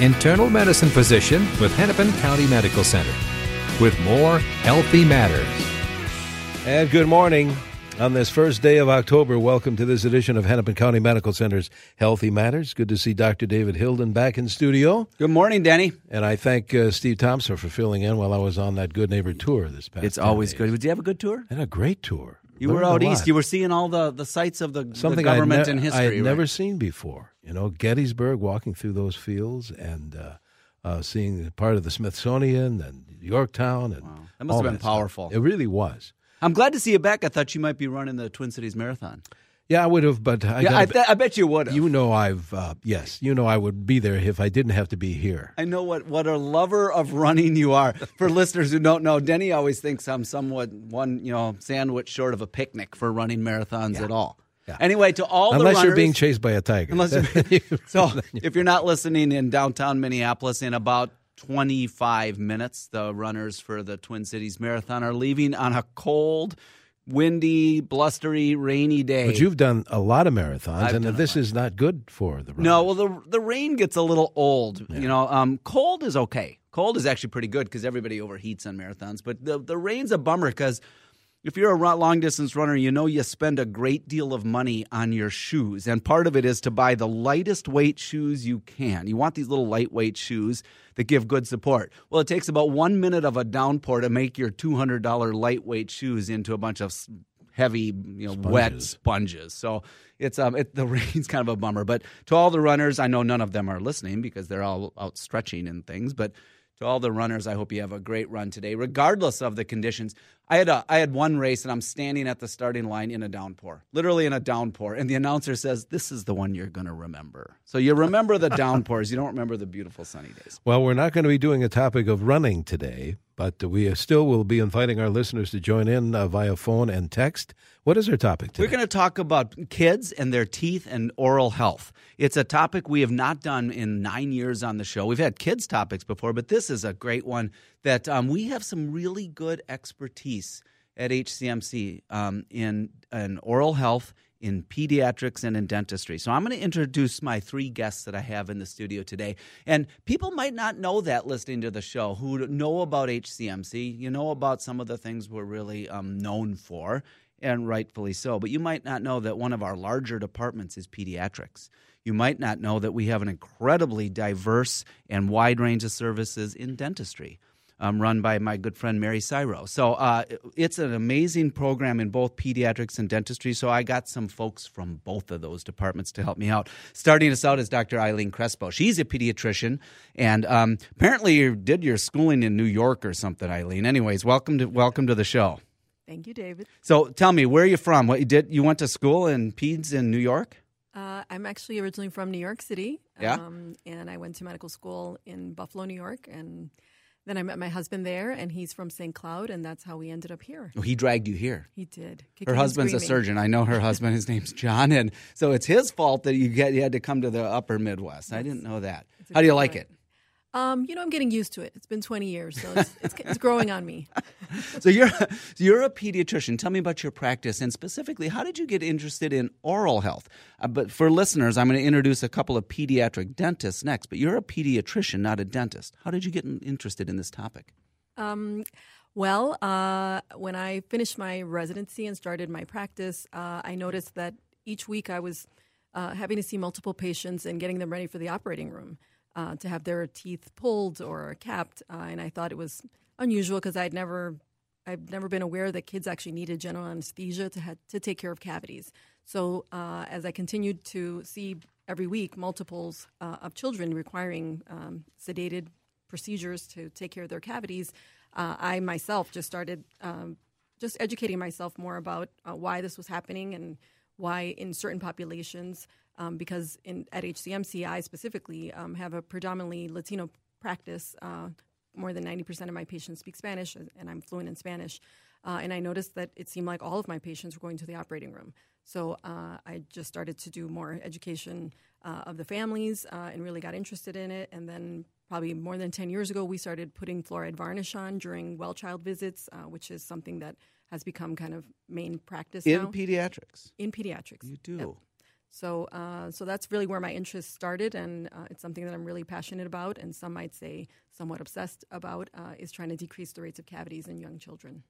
internal medicine physician with Hennepin County Medical Center, with more Healthy Matters. And good morning. On this first day of October, welcome to this edition of Hennepin County Medical Center's Healthy Matters. Good to see Dr. David Hilden back in studio. Good morning, Denny. And I thank uh, Steve Thompson for filling in while I was on that Good Neighbor tour this past It's always days. good. Did you have a good tour? And a great tour. You were Learned a out east. You were seeing all the, the sites of the, the Something government I'd ne- and history. I had right? never seen before. You know, Gettysburg, walking through those fields and uh, uh, seeing part of the Smithsonian and Yorktown. and That must have been stuff. powerful. It really was. I'm glad to see you back. I thought you might be running the Twin Cities Marathon. Yeah, I would have, but I yeah, gotta I, th- I bet you would have. You know, I've uh, yes, you know, I would be there if I didn't have to be here. I know what, what a lover of running you are. For listeners who don't know, Denny always thinks I'm somewhat one you know sandwich short of a picnic for running marathons at all. Yeah. Anyway, to all the Unless runners, you're being chased by a tiger. Unless so, if you're not listening in downtown Minneapolis, in about 25 minutes, the runners for the Twin Cities Marathon are leaving on a cold, windy, blustery, rainy day. but you've done a lot of marathons, I've and this is not good for the runners. No, well, the the rain gets a little old. You know, um, cold is okay. Cold is actually pretty good because everybody overheats on marathons. But the the rain's a bummer because if you're a long distance runner, you know you spend a great deal of money on your shoes, and part of it is to buy the lightest weight shoes you can. You want these little lightweight shoes that give good support. Well, it takes about one minute of a downpour to make your two hundred dollar lightweight shoes into a bunch of heavy, you know, wet Sponges. sponges. So it's um it, the rain's kind of a bummer. But to all the runners, I know none of them are listening because they're all out stretching and things. But to all the runners, I hope you have a great run today, regardless of the conditions. I had a I had one race and I'm standing at the starting line in a downpour, literally in a downpour, and the announcer says, "This is the one you're going to remember." So you remember the downpours, you don't remember the beautiful sunny days. Well, we're not going to be doing a topic of running today, but we still will be inviting our listeners to join in uh, via phone and text. What is our topic today? We're going to talk about kids and their teeth and oral health. It's a topic we have not done in nine years on the show. We've had kids' topics before, but this is a great one that um, we have some really good expertise at HCMC um, in, in oral health, in pediatrics, and in dentistry. So I'm going to introduce my three guests that I have in the studio today. And people might not know that listening to the show who know about HCMC. You know about some of the things we're really um, known for and rightfully so. But you might not know that one of our larger departments is pediatrics. You might not know that we have an incredibly diverse and wide range of services in dentistry. Um, run by my good friend Mary Cyro. So uh, it's an amazing program in both pediatrics and dentistry. So I got some folks from both of those departments to help me out. Starting us out is Dr. Eileen Crespo. She's a pediatrician, and um, apparently you did your schooling in New York or something, Eileen. Anyways, welcome to welcome to the show. Thank you, David. So tell me, where are you from? What you did? You went to school in peds in New York? Uh, I'm actually originally from New York City. Yeah? Um, and I went to medical school in Buffalo, New York. And then I met my husband there, and he's from St. Cloud, and that's how we ended up here. Oh, he dragged you here. He did. Her kicking and husband's a surgeon. I know her husband. His name's John, and so it's his fault that you get you had to come to the Upper Midwest. I didn't know that. How do you like point. it? Um, you know, I'm getting used to it. It's been 20 years, so it's, it's, it's growing on me. So you're you're a pediatrician. Tell me about your practice and specifically, how did you get interested in oral health? Uh, but for listeners, I'm going to introduce a couple of pediatric dentists next. But you're a pediatrician, not a dentist. How did you get interested in this topic? Um, well, uh, when I finished my residency and started my practice, uh, I noticed that each week I was uh, having to see multiple patients and getting them ready for the operating room uh, to have their teeth pulled or capped. Uh, and I thought it was unusual because I'd never, I've never been aware that kids actually needed general anesthesia to to take care of cavities. So uh, as I continued to see every week multiples uh, of children requiring um, sedated procedures to take care of their cavities, uh, I myself just started um, just educating myself more about uh, why this was happening and why in certain populations, um, because in, at HCMC, I specifically um, have a predominantly Latino practice. Uh, more than 90% of my patients speak Spanish, and I'm fluent in Spanish. Uh, and I noticed that it seemed like all of my patients were going to the operating room. So uh, I just started to do more education uh, of the families uh, and really got interested in it. And then probably more than 10 years ago, we started putting fluoride varnish on during well child visits, uh, which is something that has become kind of main practice in now. pediatrics. in pediatrics. You do. Yep. So, uh, so that's really where my interest started, and uh, it's something that I'm really passionate about, and some might say somewhat obsessed about, uh, is trying to decrease the rates of cavities in young children.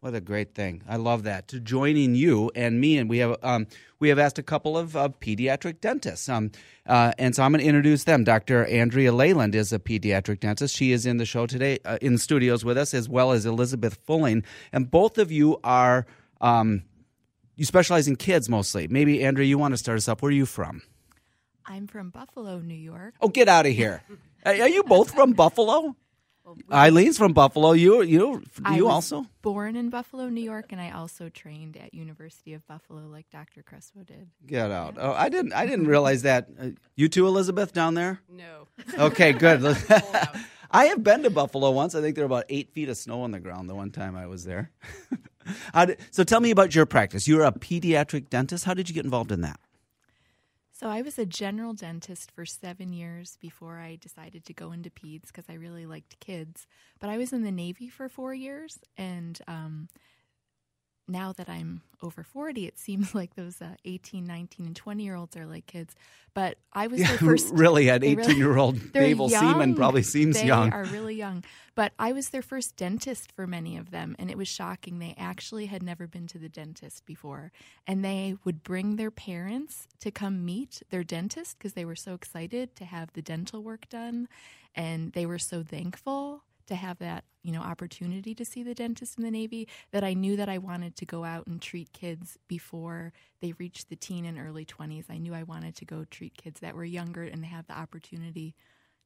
What a great thing! I love that. To joining you and me, and we have um, we have asked a couple of uh, pediatric dentists, um, uh, and so I'm going to introduce them. Dr. Andrea Leyland is a pediatric dentist. She is in the show today, uh, in the studios with us, as well as Elizabeth Fulling, and both of you are um, you specialize in kids mostly. Maybe Andrea, you want to start us up. Where are you from? I'm from Buffalo, New York. Oh, get out of here! are are you both from Buffalo? Eileen's from Buffalo. You you I you was also. born in Buffalo, New York, and I also trained at University of Buffalo, like Dr. Crespo did. Get out! Oh, I didn't. I didn't realize that. Uh, you too, Elizabeth, down there. No. Okay, good. I have been to Buffalo once. I think there were about eight feet of snow on the ground the one time I was there. Did, so tell me about your practice. You're a pediatric dentist. How did you get involved in that? So I was a general dentist for seven years before I decided to go into peds because I really liked kids. But I was in the Navy for four years, and um, now that I'm over 40, it seems like those uh, 18, 19, and 20 year olds are like kids. But I was their first. really, an they really- 18 year old they're naval seaman probably seems they young. are really young. But I was their first dentist for many of them, and it was shocking. They actually had never been to the dentist before, and they would bring their parents to come meet their dentist because they were so excited to have the dental work done, and they were so thankful to have that you know opportunity to see the dentist in the navy that i knew that i wanted to go out and treat kids before they reached the teen and early 20s i knew i wanted to go treat kids that were younger and have the opportunity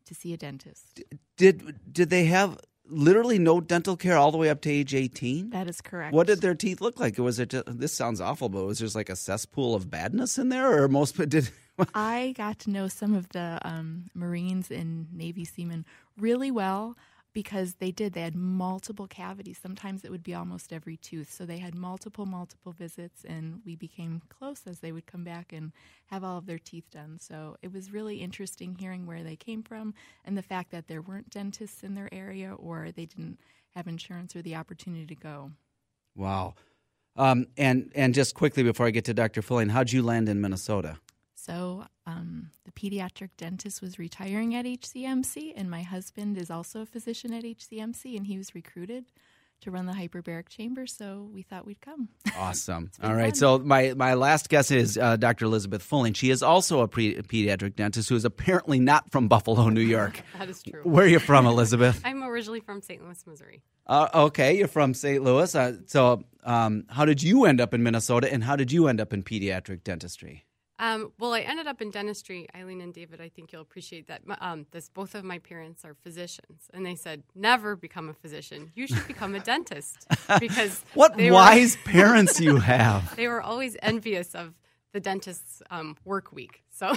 to see a dentist Did did they have literally no dental care all the way up to age 18? that is correct What did their teeth look like? Was it just, this sounds awful, but was there just like a cesspool of badness in there, or most did? I got to know some of the um, Marines and Navy seamen really well because they did. They had multiple cavities. Sometimes it would be almost every tooth. So they had multiple, multiple visits, and we became close as they would come back and have all of their teeth done. So it was really interesting hearing where they came from and the fact that there weren't dentists in their area or they didn't have insurance or the opportunity to go. Wow. Um, and and just quickly before I get to Dr. Fulling, how'd you land in Minnesota? So, um, the pediatric dentist was retiring at HCMC, and my husband is also a physician at HCMC, and he was recruited to run the hyperbaric chamber. So we thought we'd come. Awesome. All right. fun. So my, my last guest is uh, Dr. Elizabeth Fulling. She is also a pre- pediatric dentist who is apparently not from Buffalo, New York. That is true. Where are you from, Elizabeth? I'm originally from St. Louis, Missouri. Uh, okay, you're from St. Louis. Uh, so um, how did you end up in Minnesota, and how did you end up in pediatric dentistry? Um, well, I ended up in dentistry. Eileen and David, I think you'll appreciate that. Um, this, both of my parents are physicians, and they said, "Never become a physician. You should become a dentist." Because What were- wise parents you have. they were always envious of the dentist's um, work week. So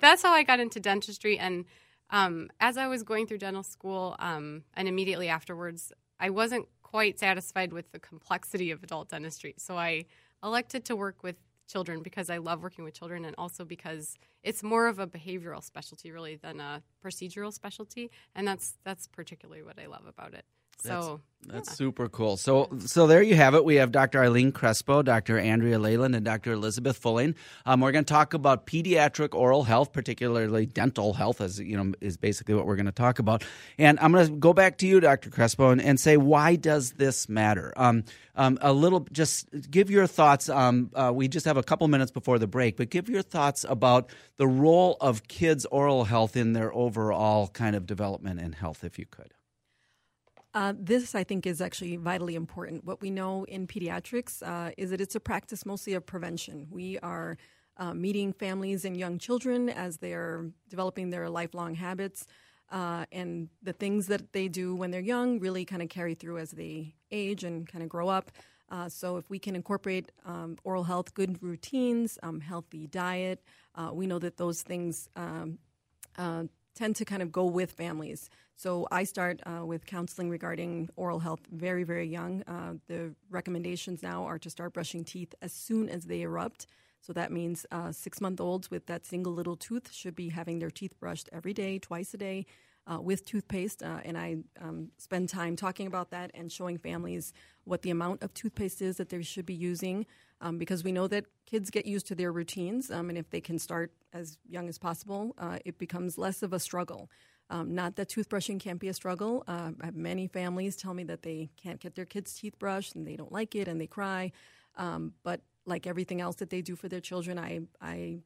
that's how I got into dentistry. And um, as I was going through dental school um, and immediately afterwards, I wasn't quite satisfied with the complexity of adult dentistry. So I elected to work with children because I love working with children and also because it's more of a behavioral specialty really than a procedural specialty and that's that's particularly what I love about it. So That's super cool. So, so there you have it. We have Dr. Eileen Crespo, Dr. Andrea Leyland, and Dr. Elizabeth Fulling. Um, we're going to talk about pediatric oral health, particularly dental health, as you know, is basically what we're going to talk about. And I'm going to go back to you, Dr. Crespo, and, and say why does this matter? Um, um, a little, just give your thoughts. Um, uh, we just have a couple minutes before the break, but give your thoughts about the role of kids' oral health in their overall kind of development and health, if you could. Uh, this, I think, is actually vitally important. What we know in pediatrics uh, is that it's a practice mostly of prevention. We are uh, meeting families and young children as they are developing their lifelong habits. Uh, and the things that they do when they're young really kind of carry through as they age and kind of grow up. Uh, so, if we can incorporate um, oral health, good routines, um, healthy diet, uh, we know that those things um, tend to kind of go with families. So I start uh, with counseling regarding oral health very, very young. Uh, the recommendations now are to start brushing teeth as soon as they erupt. So that means uh, six month olds with that single little tooth should be having their teeth brushed every day, twice a day. Uh, with toothpaste, uh, and I um, spend time talking about that and showing families what the amount of toothpaste is that they should be using, um, because we know that kids get used to their routines, um, and if they can start as young as possible, uh, it becomes less of a struggle. Um, not that toothbrushing can't be a struggle. Uh, many families tell me that they can't get their kids' teeth brushed and they don't like it and they cry. Um, but like everything else that they do for their children, I, I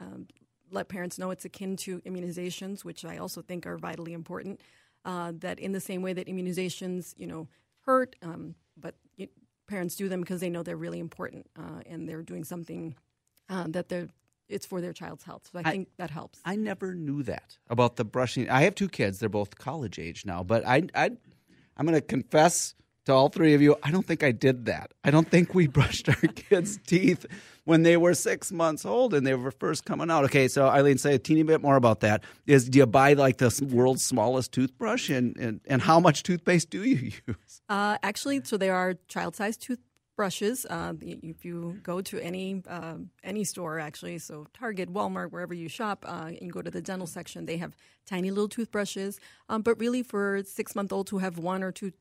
um, let parents know it's akin to immunizations, which I also think are vitally important. Uh, that in the same way that immunizations, you know, hurt, um, but it, parents do them because they know they're really important uh, and they're doing something uh, that they're it's for their child's health. So I, I, think that helps. I never knew that about the brushing. I have two kids; they're both college age now. But I, I I'm going to confess to all three of you, I don't think I did that. I don't think we brushed our kids' teeth when they were six months old and they were first coming out. Okay, so Eileen, say a teeny bit more about that. Is do you buy like the world's smallest toothbrush, and and, and how much toothpaste do you use? Uh, actually, so there are child-sized toothbrushes. Uh, if you go to any uh, any store, actually, so Target, Walmart, wherever you shop, uh, and you go to the dental section, they have tiny little toothbrushes. Um, but really, for six month olds who have one or two,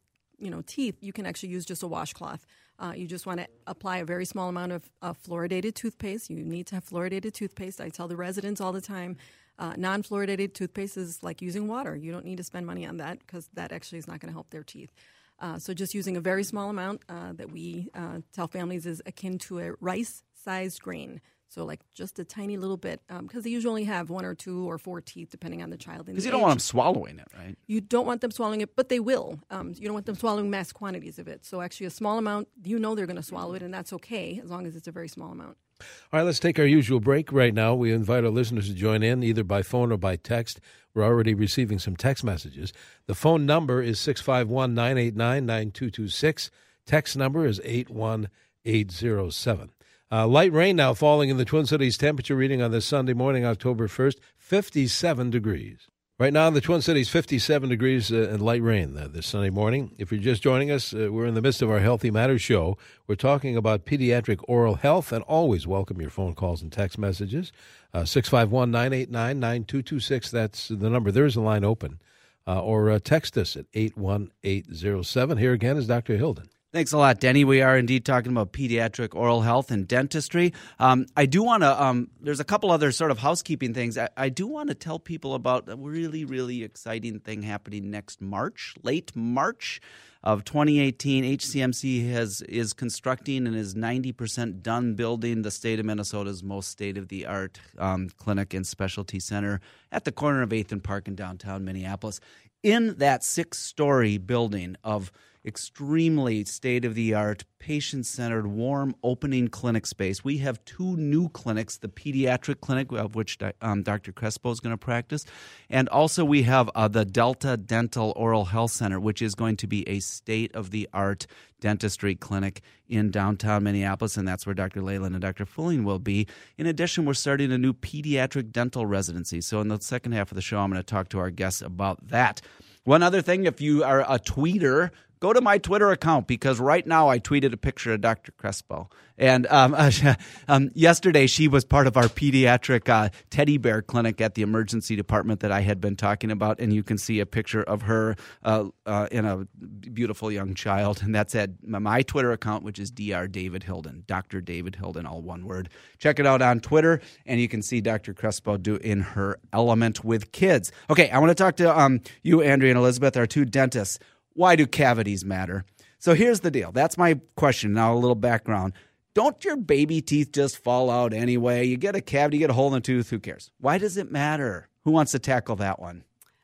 you know, teeth, you can actually use just a washcloth. Uh, you just want to apply a very small amount of fluoridated toothpaste. You need to have fluoridated toothpaste. I tell the residents all the time. Uh, non fluoridated toothpaste is like using water. You don't need to spend money on that because that actually is not going to help their teeth. Uh, so just using a very small amount uh, that we uh, tell families is akin to a rice-sized grain. So like just a tiny little bit, because um, they usually only have one or two or four teeth, depending on the child. Because you don't age. want them swallowing it, right? You don't want them swallowing it, but they will. Um, you don't want them swallowing mass quantities of it. So actually, a small amount, you know they're going to swallow it, and that's okay as long as it's a very small amount. All right, let's take our usual break right now. We invite our listeners to join in either by phone or by text. We're already receiving some text messages. The phone number is 651 989 9226. Text number is 81807. Uh, light rain now falling in the Twin Cities. Temperature reading on this Sunday morning, October 1st, 57 degrees. Right now in the Twin Cities, 57 degrees uh, and light rain uh, this Sunday morning. If you're just joining us, uh, we're in the midst of our Healthy Matters show. We're talking about pediatric oral health and always welcome your phone calls and text messages. Uh, 651 989 9226, that's the number. There is a line open. Uh, or uh, text us at 81807. Here again is Dr. Hilden. Thanks a lot, Denny. We are indeed talking about pediatric oral health and dentistry. Um, I do want to, um, there's a couple other sort of housekeeping things. I, I do want to tell people about a really, really exciting thing happening next March, late March of 2018. HCMC has is constructing and is 90% done building the state of Minnesota's most state of the art um, clinic and specialty center at the corner of 8th and Park in downtown Minneapolis. In that six story building of extremely state of the art, patient centered, warm, opening clinic space. We have two new clinics the pediatric clinic, of which um, Dr. Crespo is going to practice, and also we have uh, the Delta Dental Oral Health Center, which is going to be a state of the art dentistry clinic in downtown Minneapolis, and that's where Dr. Leyland and Dr. Fulling will be. In addition, we're starting a new pediatric dental residency. So, in the second half of the show, I'm going to talk to our guests about that. One other thing, if you are a tweeter, go to my Twitter account because right now I tweeted a picture of Dr. Crespo. And um, um, yesterday she was part of our pediatric uh, teddy bear clinic at the emergency department that I had been talking about. And you can see a picture of her uh, uh, in a beautiful young child. And that's at my Twitter account, which is Dr. David Hilden, Dr. David Hilden, all one word. Check it out on Twitter, and you can see Dr. Crespo do in her element with kids. Okay, I want to talk to um, you, Andrea and Elizabeth, our two dentists why do cavities matter? So here's the deal. That's my question. Now, a little background. Don't your baby teeth just fall out anyway? You get a cavity, you get a hole in the tooth, who cares? Why does it matter? Who wants to tackle that one?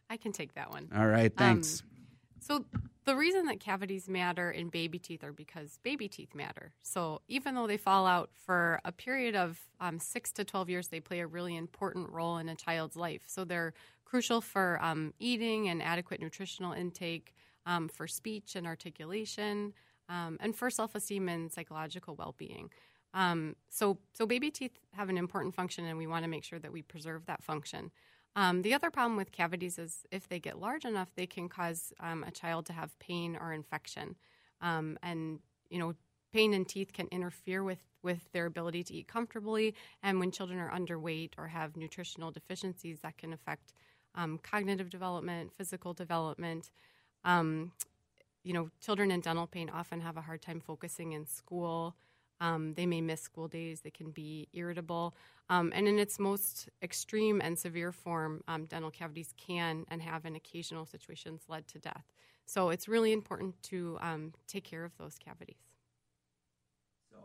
I can take that one. All right, thanks. Um, so, the reason that cavities matter in baby teeth are because baby teeth matter. So, even though they fall out for a period of um, six to 12 years, they play a really important role in a child's life. So, they're crucial for um, eating and adequate nutritional intake um, for speech and articulation, um, and for self esteem and psychological well being. Um, so, so baby teeth have an important function, and we want to make sure that we preserve that function. Um, the other problem with cavities is if they get large enough, they can cause um, a child to have pain or infection, um, and you know pain in teeth can interfere with with their ability to eat comfortably. And when children are underweight or have nutritional deficiencies, that can affect um, cognitive development, physical development. Um, you know, children in dental pain often have a hard time focusing in school. Um, they may miss school days. They can be irritable. Um, and in its most extreme and severe form, um, dental cavities can and have in occasional situations led to death. So it's really important to um, take care of those cavities. So,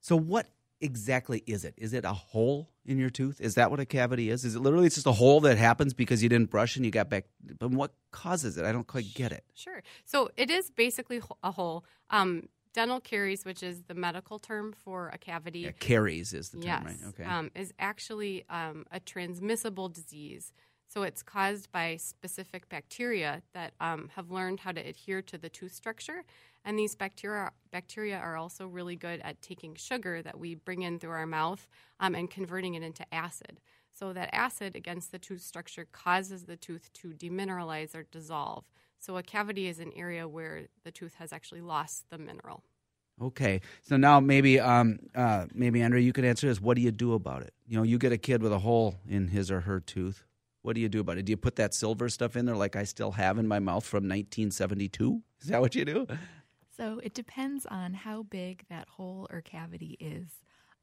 so what exactly is it? Is it a hole in your tooth? Is that what a cavity is? Is it literally it's just a hole that happens because you didn't brush and you got back? But what causes it? I don't quite get it. Sure. So it is basically a hole. Um, dental caries, which is the medical term for a cavity. Yeah, caries is the term, yes, right? Okay. Um, is actually um, a transmissible disease. So it's caused by specific bacteria that um, have learned how to adhere to the tooth structure and these bacteria, bacteria are also really good at taking sugar that we bring in through our mouth um, and converting it into acid. So that acid against the tooth structure causes the tooth to demineralize or dissolve. So a cavity is an area where the tooth has actually lost the mineral. Okay, so now maybe, um, uh, maybe Andrea, you could answer this. What do you do about it? You know, you get a kid with a hole in his or her tooth. What do you do about it? Do you put that silver stuff in there like I still have in my mouth from 1972? Is that what you do? So it depends on how big that hole or cavity is.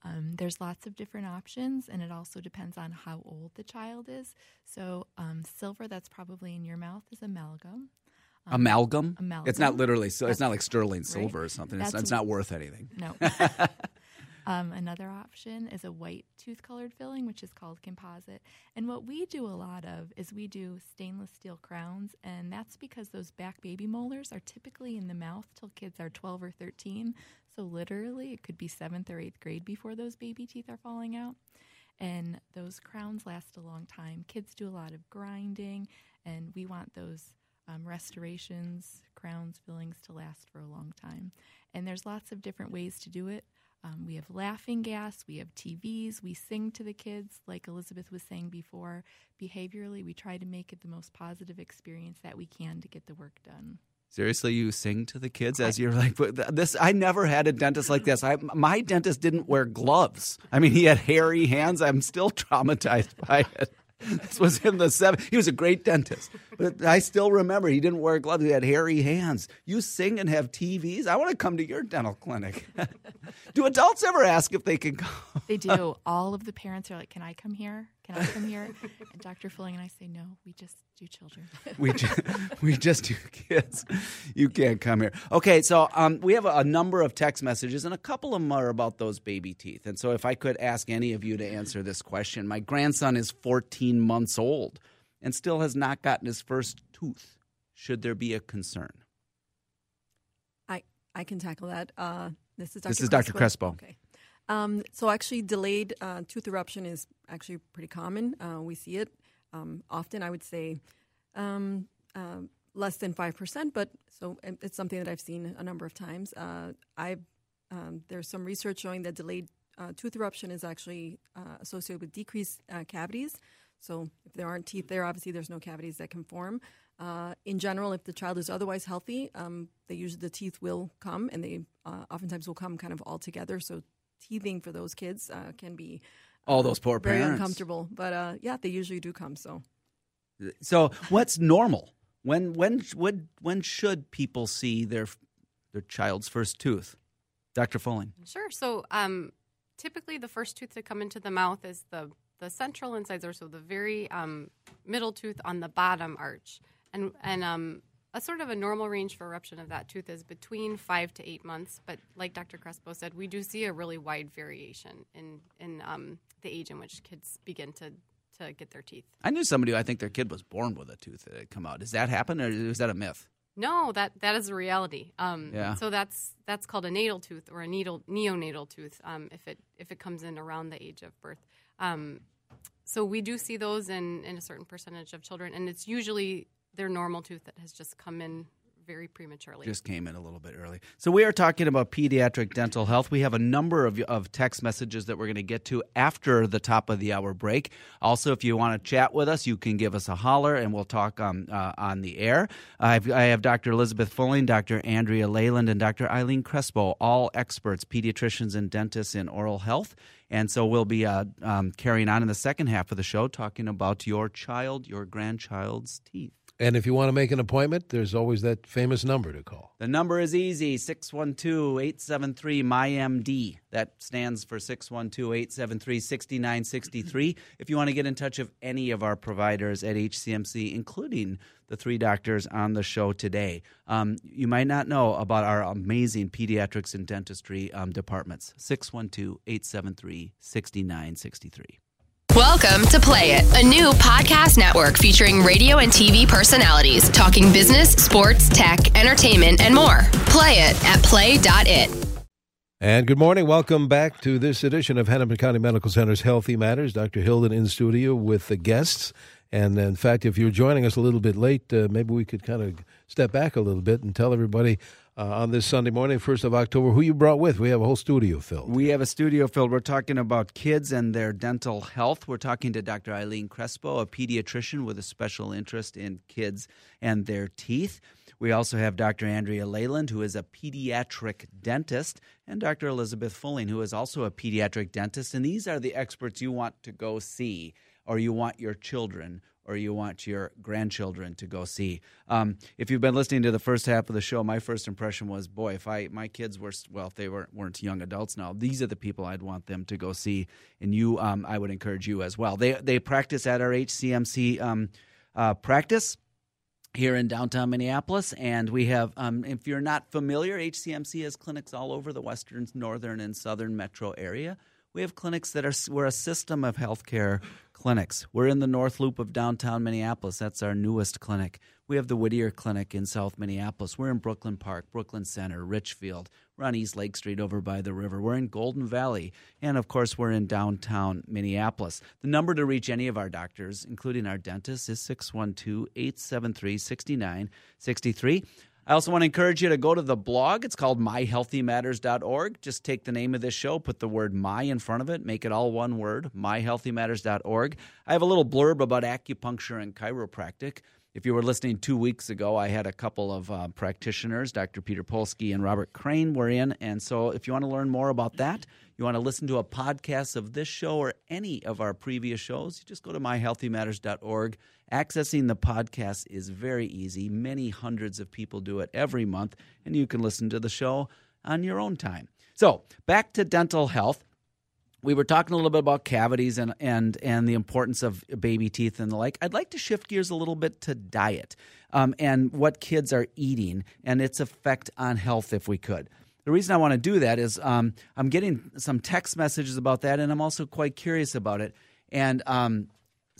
Um, there's lots of different options, and it also depends on how old the child is. So, um, silver that's probably in your mouth is amalgam. Um, amalgam? Amalgam. It's not literally so. It's not like sterling silver right? or something. It's, it's, not worth anything. No. Um, another option is a white tooth colored filling, which is called composite. And what we do a lot of is we do stainless steel crowns, and that's because those back baby molars are typically in the mouth till kids are 12 or 13. So, literally, it could be seventh or eighth grade before those baby teeth are falling out. And those crowns last a long time. Kids do a lot of grinding, and we want those um, restorations, crowns, fillings to last for a long time. And there's lots of different ways to do it. Um, we have laughing gas, we have TVs, we sing to the kids, like Elizabeth was saying before. Behaviorally, we try to make it the most positive experience that we can to get the work done. Seriously, you sing to the kids as you're like this. I never had a dentist like this. I, my dentist didn't wear gloves. I mean, he had hairy hands. I'm still traumatized by it. this was in the seven. He was a great dentist, but I still remember he didn't wear gloves. He had hairy hands. You sing and have TVs. I want to come to your dental clinic. do adults ever ask if they can come? They do. All of the parents are like, "Can I come here? Can I come here?" And Dr. Fulling and I say, "No, we just do children. we just, we just do kids. You can't come here." Okay, so um, we have a, a number of text messages, and a couple of them are about those baby teeth. And so, if I could ask any of you to answer this question, my grandson is 14 months old and still has not gotten his first tooth. Should there be a concern? I I can tackle that. Uh, this is Dr. This is Crespo. Dr. Crespo. Okay. Um, so actually, delayed uh, tooth eruption is actually pretty common. Uh, we see it um, often. I would say um, uh, less than five percent, but so it's something that I've seen a number of times. Uh, I um, there's some research showing that delayed uh, tooth eruption is actually uh, associated with decreased cavities. So if there aren't teeth there, obviously there's no cavities that can form. Uh, in general, if the child is otherwise healthy, um, they usually the teeth will come, and they uh, oftentimes will come kind of all together. So teething for those kids uh, can be All those poor very parents. uncomfortable. But uh, yeah, they usually do come. So So what's normal? When when when when should people see their their child's first tooth? Dr. Fulling. Sure. So um, typically, the first tooth to come into the mouth is the the central incisor, so the very um, middle tooth on the bottom arch, and and um, a sort of a normal range for eruption of that tooth is between five to eight months. But like Dr. Crespo said, we do see a really wide variation in in um, the age in which kids begin to to get their teeth. I knew somebody who I think their kid was born with a tooth that had come out. Does that happen or is that a myth? No, that that is a reality. Um, Yeah. So that's that's called a natal tooth or a needle, neonatal tooth um, if it if it comes in around the age of birth. Um, so we do see those in, in a certain percentage of children, and it's usually their normal tooth that has just come in very prematurely. Just came in a little bit early. So we are talking about pediatric dental health. We have a number of, of text messages that we're going to get to after the top of the hour break. Also, if you want to chat with us, you can give us a holler and we'll talk um, uh, on the air. I've, I have Dr. Elizabeth Fulling, Dr. Andrea Leyland, and Dr. Eileen Crespo, all experts, pediatricians and dentists in oral health. And so we'll be uh, um, carrying on in the second half of the show talking about your child, your grandchild's teeth. And if you want to make an appointment, there's always that famous number to call. The number is easy 612 873 MyMD. That stands for 612 873 6963. If you want to get in touch with any of our providers at HCMC, including the three doctors on the show today, um, you might not know about our amazing pediatrics and dentistry um, departments. 612 873 6963. Welcome to Play It, a new podcast network featuring radio and TV personalities talking business, sports, tech, entertainment, and more. Play it at play.it. And good morning. Welcome back to this edition of Hennepin County Medical Center's Healthy Matters. Dr. Hilden in studio with the guests. And in fact, if you're joining us a little bit late, uh, maybe we could kind of step back a little bit and tell everybody uh, on this Sunday morning, 1st of October, who you brought with. We have a whole studio filled. We have a studio filled. We're talking about kids and their dental health. We're talking to Dr. Eileen Crespo, a pediatrician with a special interest in kids and their teeth. We also have Dr. Andrea Leyland, who is a pediatric dentist, and Dr. Elizabeth Fulling, who is also a pediatric dentist. And these are the experts you want to go see, or you want your children or you want your grandchildren to go see. Um, if you've been listening to the first half of the show, my first impression was, boy, if I my kids were well, if they weren't weren't young adults now, these are the people I'd want them to go see, and you, um, I would encourage you as well. They they practice at our HCMC um, uh, practice here in downtown Minneapolis. And we have, um, if you're not familiar, HCMC has clinics all over the western, northern, and southern metro area. We have clinics that are, we're a system of healthcare clinics. We're in the North Loop of downtown Minneapolis. That's our newest clinic. We have the Whittier Clinic in South Minneapolis. We're in Brooklyn Park, Brooklyn Center, Richfield. We're on East Lake Street over by the river. We're in Golden Valley. And of course, we're in downtown Minneapolis. The number to reach any of our doctors, including our dentists, is 612 873 6963. I also want to encourage you to go to the blog. It's called myhealthymatters.org. Just take the name of this show, put the word my in front of it, make it all one word, myhealthymatters.org. I have a little blurb about acupuncture and chiropractic. If you were listening two weeks ago, I had a couple of uh, practitioners, Dr. Peter Polsky and Robert Crane, were in. And so if you want to learn more about that, you want to listen to a podcast of this show or any of our previous shows, you just go to myhealthymatters.org. Accessing the podcast is very easy. Many hundreds of people do it every month, and you can listen to the show on your own time. So, back to dental health we were talking a little bit about cavities and and and the importance of baby teeth and the like. I'd like to shift gears a little bit to diet um, and what kids are eating and its effect on health, if we could. The reason I want to do that is um, I'm getting some text messages about that, and I'm also quite curious about it. And um,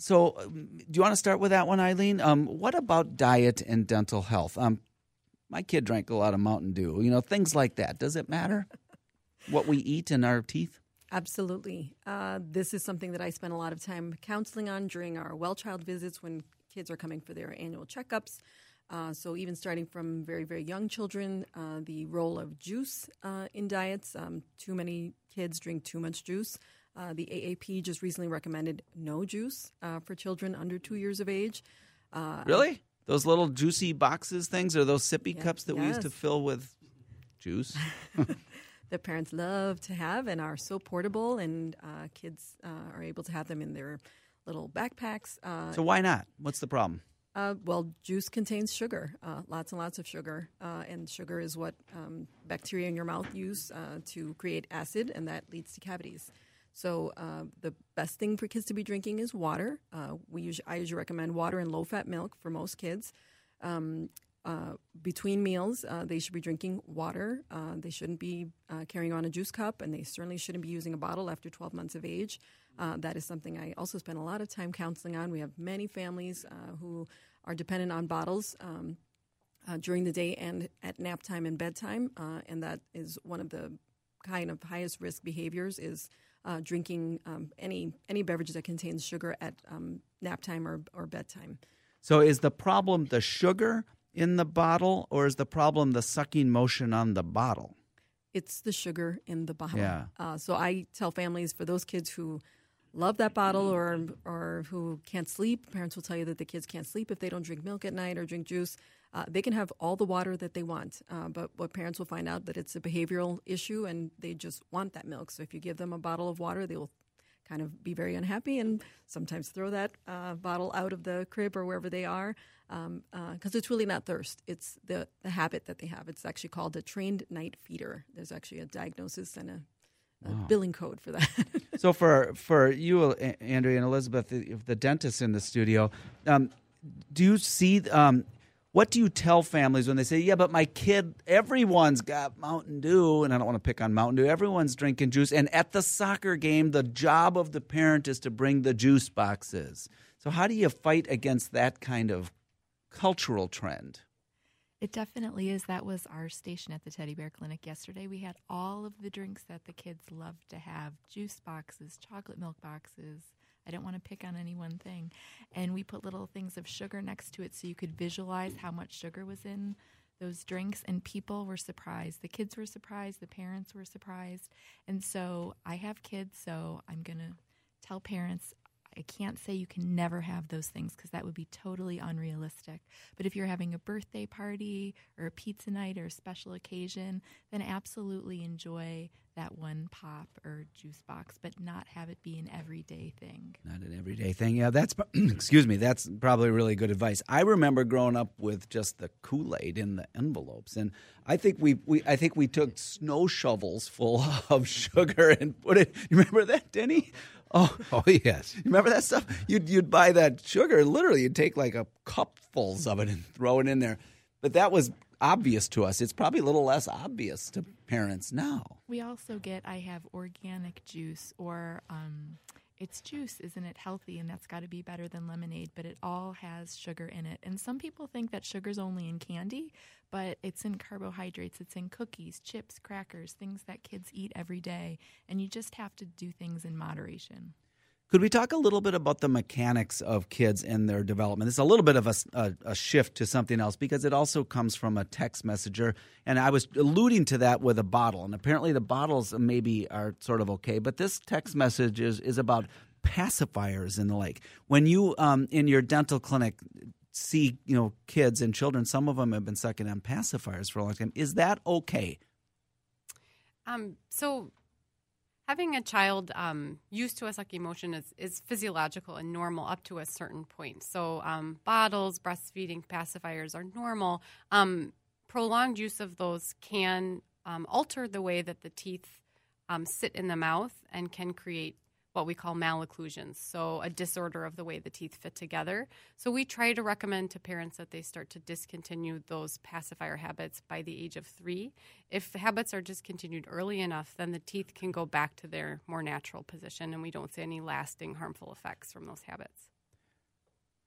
so, do you want to start with that one, Eileen? Um, what about diet and dental health? Um, my kid drank a lot of Mountain Dew. You know, things like that. Does it matter what we eat in our teeth? Absolutely. Uh, this is something that I spend a lot of time counseling on during our well child visits when kids are coming for their annual checkups. Uh, so, even starting from very, very young children, uh, the role of juice uh, in diets. Um, too many kids drink too much juice. Uh, the AAP just recently recommended no juice uh, for children under two years of age. Uh, Really? Those little juicy boxes things or those sippy Yeah, cups that we used to fill with juice? that parents love to have and are so portable, and uh, kids uh, are able to have them in their little backpacks. Uh, so why not? What's the problem? Uh, well, juice contains sugar, uh, lots and lots of sugar, uh, and sugar is what um, bacteria in your mouth use uh, to create acid, and that leads to cavities. So uh, the best thing for kids to be drinking is water. Uh, we usually, I usually recommend water and low-fat milk for most kids. Um, uh, between meals, uh, they should be drinking water. Uh, they shouldn't be uh, carrying on a juice cup, and they certainly shouldn't be using a bottle after 12 months of age. That is something I also spend a lot of time counseling on. We have many families who are dependent on bottles um, uh, during the day and at nap time and bedtime, uh, and that is one of the kind of highest risk behaviors is uh, drinking um, any any beverage that contains sugar at um, nap time or, or bedtime. So is the problem the sugar in the bottle or is the problem the sucking motion on the bottle? It's the sugar in the bottle. Yeah. Uh, so I tell families for those kids who love that bottle or or who can't sleep, parents will tell you that the kids can't sleep if they don't drink milk at night or drink juice. Uh, they can have all the water that they want, uh, but what parents will find out that it's a behavioral issue and they just want that milk. So if you give them a bottle of water, they will kind of be very unhappy and sometimes throw that uh, bottle out of the crib or wherever they are because it's really not thirst. It's the, the habit that they have. It's actually called a trained night feeder. There's actually a diagnosis and a, a billing code for that. so for for you, Andrea and Elizabeth, the, the dentists in the studio, um, do you see? Um, what do you tell families when they say, "Yeah, but my kid, everyone's got Mountain Dew," and I don't want to pick on Mountain Dew. Everyone's drinking juice, and at the soccer game, the job of the parent is to bring the juice boxes. So how do you fight against that kind of cultural trend? It definitely is. That was our station at the Teddy Bear Clinic yesterday. We had all of the drinks that the kids love to have juice boxes, chocolate milk boxes. I don't want to pick on any one thing. And we put little things of sugar next to it so you could visualize how much sugar was in those drinks. And people were surprised. The kids were surprised. The parents were surprised. And so I have kids, so I'm going to tell parents I can't say you can never have those things because that would be totally unrealistic. But if you're having a birthday party or a pizza night or a special occasion, then absolutely enjoy that one pop or juice box, but not have it be an everyday thing. Not an everyday thing. Yeah, that's excuse me. That's probably really good advice. I remember growing up with just the Kool Aid in the envelopes, and I think we, we I think we took snow shovels full of sugar and put it. You remember that, Denny? Oh, Oh, yes. you remember that stuff? You'd you'd buy that sugar. Literally, you'd take like a cupfuls of it and throw it in there. But that was obvious to us. It's probably a little less obvious to parents now. We also get I have organic juice or um, it's juice, isn't it healthy? And that's got to be better than lemonade, but it all has sugar in it. And some people think that sugar's only in candy, but it's in carbohydrates, it's in cookies, chips, crackers, things that kids eat every day. And you just have to do things in moderation. Could we talk a little bit about the mechanics of kids and their development? It's a little bit of a, a, a, shift to something else because it also comes from a text messenger. And I was alluding to that with a bottle. And apparently the bottles maybe are sort of okay. But this text message is, is about pacifiers and the like. When you, um, in your dental clinic, see you know kids and children, some of them have been sucking on pacifiers for a long time. Is that okay? Um, so having a child um, used to a sucking motion is, is physiological and normal up to a certain point. So um, bottles, breastfeeding, pacifiers are normal. Um, prolonged use of those can um, alter the way that the teeth um, sit in the mouth and can create what we call malocclusions, so a disorder of the way the teeth fit together. So we try to recommend to parents that they start to discontinue those pacifier habits by the age of three. If habits are discontinued early enough, then the teeth can go back to their more natural position, and we don't see any lasting harmful effects from those habits.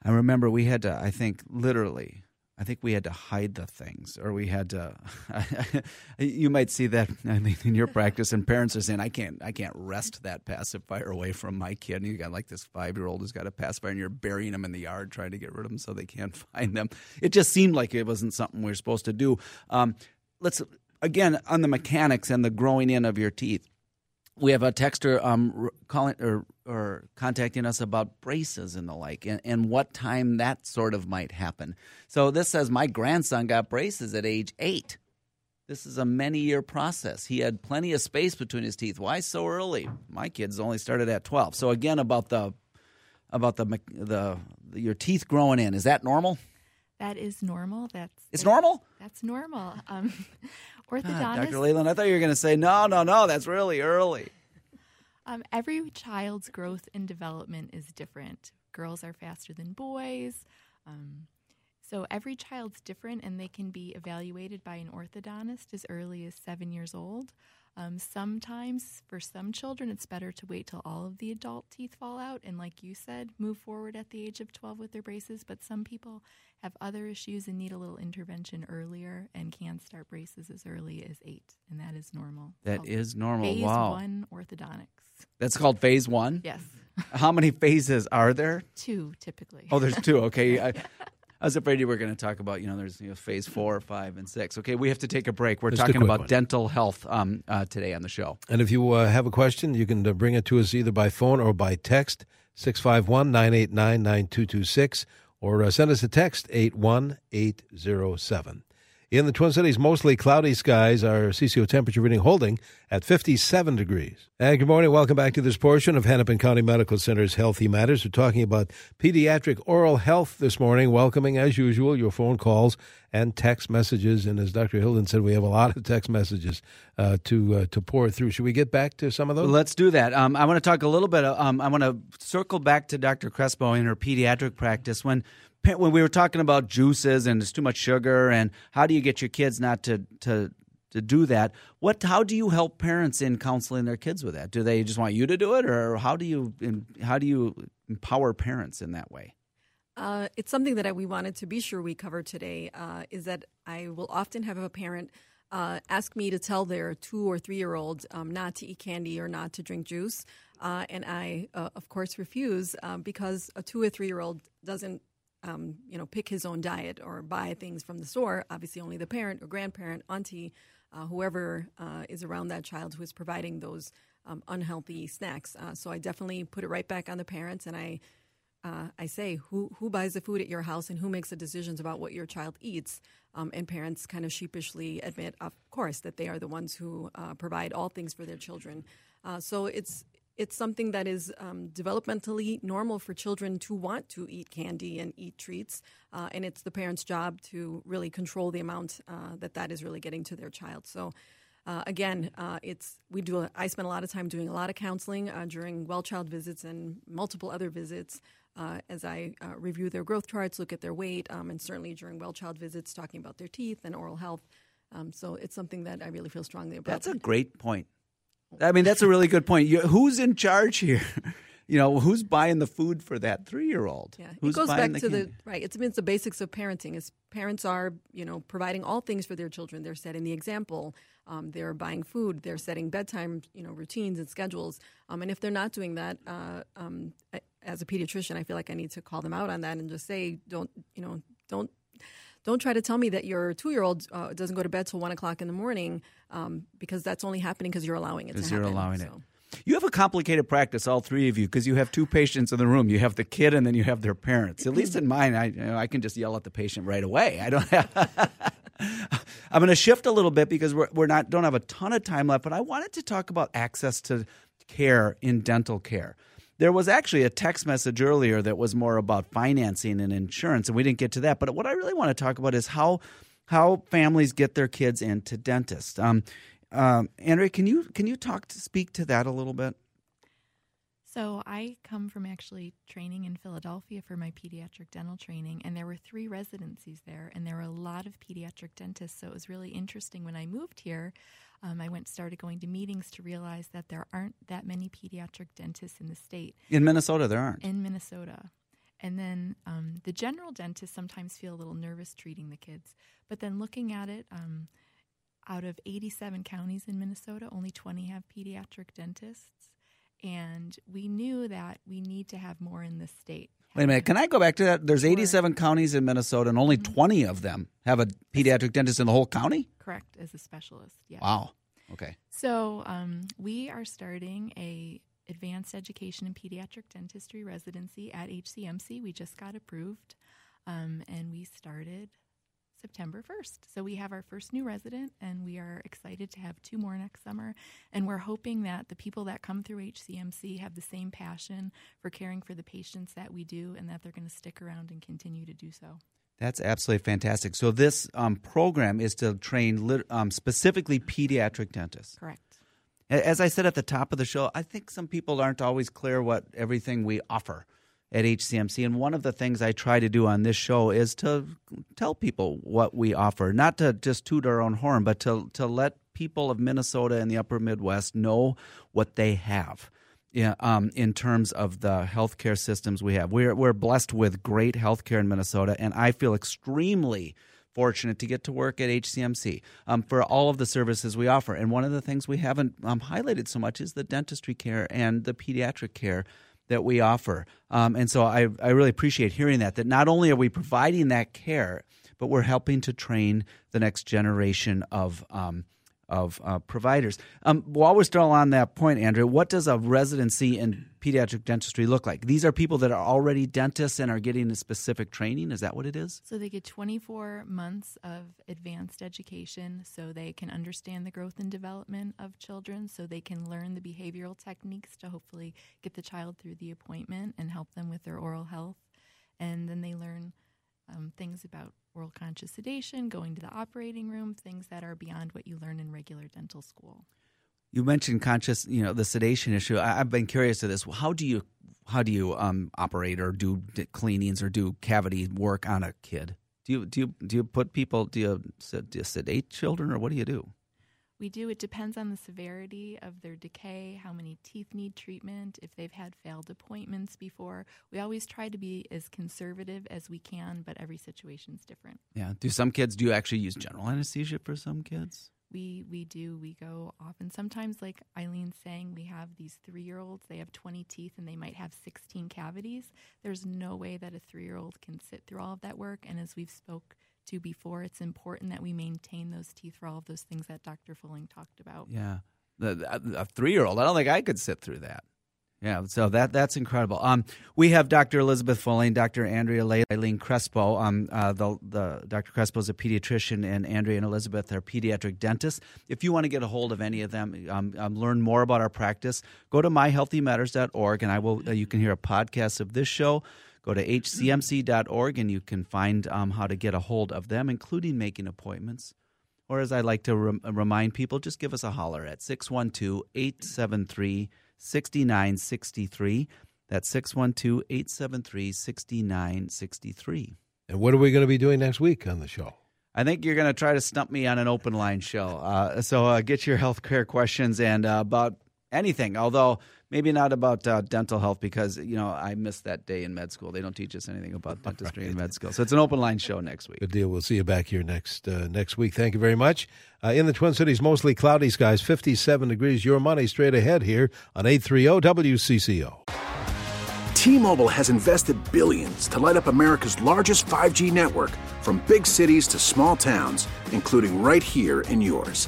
I remember we had to, I think, literally, I think we had to hide the things, or we had to. you might see that I mean, in your practice, and parents are saying, "I can't, I can't wrest that pacifier away from my kid." And you got like this five-year-old who's got a pacifier, and you're burying them in the yard trying to get rid of them so they can't find them. It just seemed like it wasn't something we are supposed to do. Um, let's again on the mechanics and the growing in of your teeth. we have a texter um, calling or, or contacting us about braces and the like, and, and what time that sort of might happen. So this says my grandson got braces at age eight. This is a many year process. He had plenty of space between his teeth. Why so early? My kids only started at twelve. So again, about the about the the, the your teeth growing in, is that normal? That is normal. That's It's normal. That's normal. Um, Ah, orthodontists. Dr. Leyland, I thought you were going to say no, no, no. That's really early. Um, every child's growth and development is different. Girls are faster than boys. Um, so every child's different, and they can be evaluated by an orthodontist as early as seven years old. Um, sometimes, for some children, it's better to wait till all of the adult teeth fall out, and like you said, move forward at the age of 12 with their braces. But some people have other issues and need a little intervention earlier and can start braces as early as eight, and that is normal. That is normal. Phase wow. one orthodontics. That's called phase one. Yes. How many phases are there? Two typically. Oh, there's two. Okay. I, I was afraid you were going to talk about, you know, there's you know, phase four, five, and six. Okay, we have to take a break. We're Just talking about one. dental health um, uh, today on the show. And if you uh, have a question, you can uh, bring it to us either by phone or by text, 651 989 9226, or uh, send us a text, 81807. In the Twin Cities, mostly cloudy skies, our CCO temperature reading holding at 57 degrees. And good morning. Welcome back to this portion of Hennepin County Medical Center's Healthy Matters. We're talking about pediatric oral health this morning, welcoming, as usual, your phone calls and text messages. And as Dr. Hilden said, we have a lot of text messages uh, to uh, to pour through. Should we get back to some of those? Let's do that. Um, I want to talk a little bit. Um, I want to circle back to Dr. Crespo in her pediatric practice when when we were talking about juices and it's too much sugar and how do you get your kids not to to to do that? What? How do you help parents in counseling their kids with that? Do they just want you to do it, or how do you how do you empower parents in that way? Uh, it's something that I, we wanted to be sure we cover today. Uh, is that I will often have a parent uh, ask me to tell their two or three year old um, not to eat candy or not to drink juice, uh, and I, uh, of course, refuse um, because a two or three year old doesn't. Um, you know, pick his own diet or buy things from the store. Obviously, only the parent or grandparent, auntie, uh, whoever uh, is around that child who is providing those um, unhealthy snacks. Uh, so I definitely put it right back on the parents, and I uh, I say, who who buys the food at your house and who makes the decisions about what your child eats? Um, and parents kind of sheepishly admit, of course, that they are the ones who uh, provide all things for their children. Uh, so it's it's something that is um, developmentally normal for children to want to eat candy and eat treats, uh, and it's the parent's job to really control the amount uh, that that is really getting to their child. So. Uh, again, uh, it's we do. I spend a lot of time doing a lot of counseling uh, during well child visits and multiple other visits uh, as I uh, review their growth charts, look at their weight, um, and certainly during well child visits, talking about their teeth and oral health. Um, so it's something that I really feel strongly about. That's a great point. I mean, that's a really good point. You, who's in charge here? You know, who's buying the food for that three-year-old? Yeah, who's it goes back to candy? the right. It's, it's the basics of parenting. Is parents are you know providing all things for their children. They're setting the example. Um, they're buying food. They're setting bedtime you know routines and schedules. Um, and if they're not doing that, uh, um, I- as a pediatrician, I feel like I need to call them out on that and just say, don't you know, don't don't try to tell me that your two year old uh, doesn't go to bed till one o'clock in the morning um, because that's only happening because you're allowing it to Because happen. you're allowing it. You have a complicated practice, all three of you, because you have two patients in the room. You have the kid, and then you have their parents. At least in mine, I you know, I can just yell at the patient right away. I don't have. I'm going to shift a little bit because we're, we're not don't have a ton of time left, but I wanted to talk about access to care in dental care. There was actually a text message earlier that was more about financing and insurance, and we didn't get to that. But what I really want to talk about is how how families get their kids into dentists. Um, um, Andrea, can you can you talk to speak to that a little bit? So I come from actually training in Philadelphia for my pediatric dental training, and there were three residencies there, and there were a lot of pediatric dentists. So it was really interesting when I moved here. Um, I went started going to meetings to realize that there aren't that many pediatric dentists in the state In Minnesota, there aren't. in Minnesota. And then um, the general dentists sometimes feel a little nervous treating the kids. But then looking at it, um, out of 87 counties in Minnesota, only 20 have pediatric dentists. And we knew that we need to have more in the state. Wait a minute. Can I go back to that? There's 87 counties in Minnesota, and only 20 of them have a pediatric dentist in the whole county. Correct, as a specialist. Yeah. Wow. Okay. So um, we are starting a advanced education in pediatric dentistry residency at HCMC. We just got approved, um, and we started September 1st. So we have our first new resident, and we are excited to have two more next summer. And we're hoping that the people that come through HCMC have the same passion for caring for the patients that we do, and that they're going to stick around and continue to do so. That's absolutely fantastic. So this um, program is to train lit- um, specifically pediatric dentists. Correct. As I said at the top of the show, I think some people aren't always clear what everything we offer at HCMC. And one of the things I try to do on this show is to tell people what we offer, not to just toot our own horn, but to, to let people of Minnesota and the upper Midwest know what they have. Yeah, um, in terms of the healthcare systems we have, we're we're blessed with great healthcare in Minnesota, and I feel extremely fortunate to get to work at HCMC um, for all of the services we offer. And one of the things we haven't um, highlighted so much is the dentistry care and the pediatric care that we offer. Um, and so I, I really appreciate hearing that, that not only are we providing that care, but we're helping to train the next generation of um, of uh, providers. Um, while we're still on that point, Andrea, what does a residency in pediatric dentistry look like? These are people that are already dentists and are getting a specific training. Is that what it is? So they get 24 months of advanced education so they can understand the growth and development of children, so they can learn the behavioral techniques to hopefully get the child through the appointment and help them with their oral health. And then they learn um, things about oral conscious sedation, going to the operating room, things that are beyond what you learn in regular dental school. You mentioned conscious, you know, the sedation issue. I, have been curious to this. How do you how do you um, operate or do cleanings or do cavity work on a kid? Do you do you do you put people do you, do you sedate children or what do you do? We do. It depends on the severity of their decay, how many teeth need treatment, if they've had failed appointments before. We always try to be as conservative as we can, but every situation is different. Yeah. Do some kids do you actually use general anesthesia for some kids? We we do. We go often. Sometimes, like Eileen's saying, we have these three year olds. They have twenty teeth and they might have sixteen cavities. There's no way that a three year old can sit through all of that work. And as we've spoke to before. It's important that we maintain those teeth for all of those things that Dr. Fulling talked about. Yeah. The, a three year old, I don't think I could sit through that. Yeah, so that that's incredible. Um, we have Dr. Elizabeth Fulling, Dr. Andrea Eileen Crespo. Um, uh, the the Dr. Crespo is a pediatrician, and Andrea and Elizabeth are pediatric dentists. If you want to get a hold of any of them, um, um, learn more about our practice, go to myhealthymatters.org, and I will. Uh, you can hear a podcast of this show. Go to hcmc.org and you can find um, how to get a hold of them, including making appointments. Or, as I like to re- remind people, just give us a holler at 612 873 6963. That's 612 873 6963. And what are we going to be doing next week on the show? I think you're going to try to stump me on an open line show. Uh, so uh, get your health care questions and uh, about anything. Although maybe not about uh, dental health because you know I missed that day in med school. They don't teach us anything about dentistry right. in med school. So it's an open line show next week. Good deal. We'll see you back here next uh, next week. Thank you very much. Uh, in the Twin Cities, mostly cloudy skies, 57 degrees. Your money straight ahead here on 830 WCCO. T-Mobile has invested billions to light up America's largest 5G network, from big cities to small towns, including right here in yours.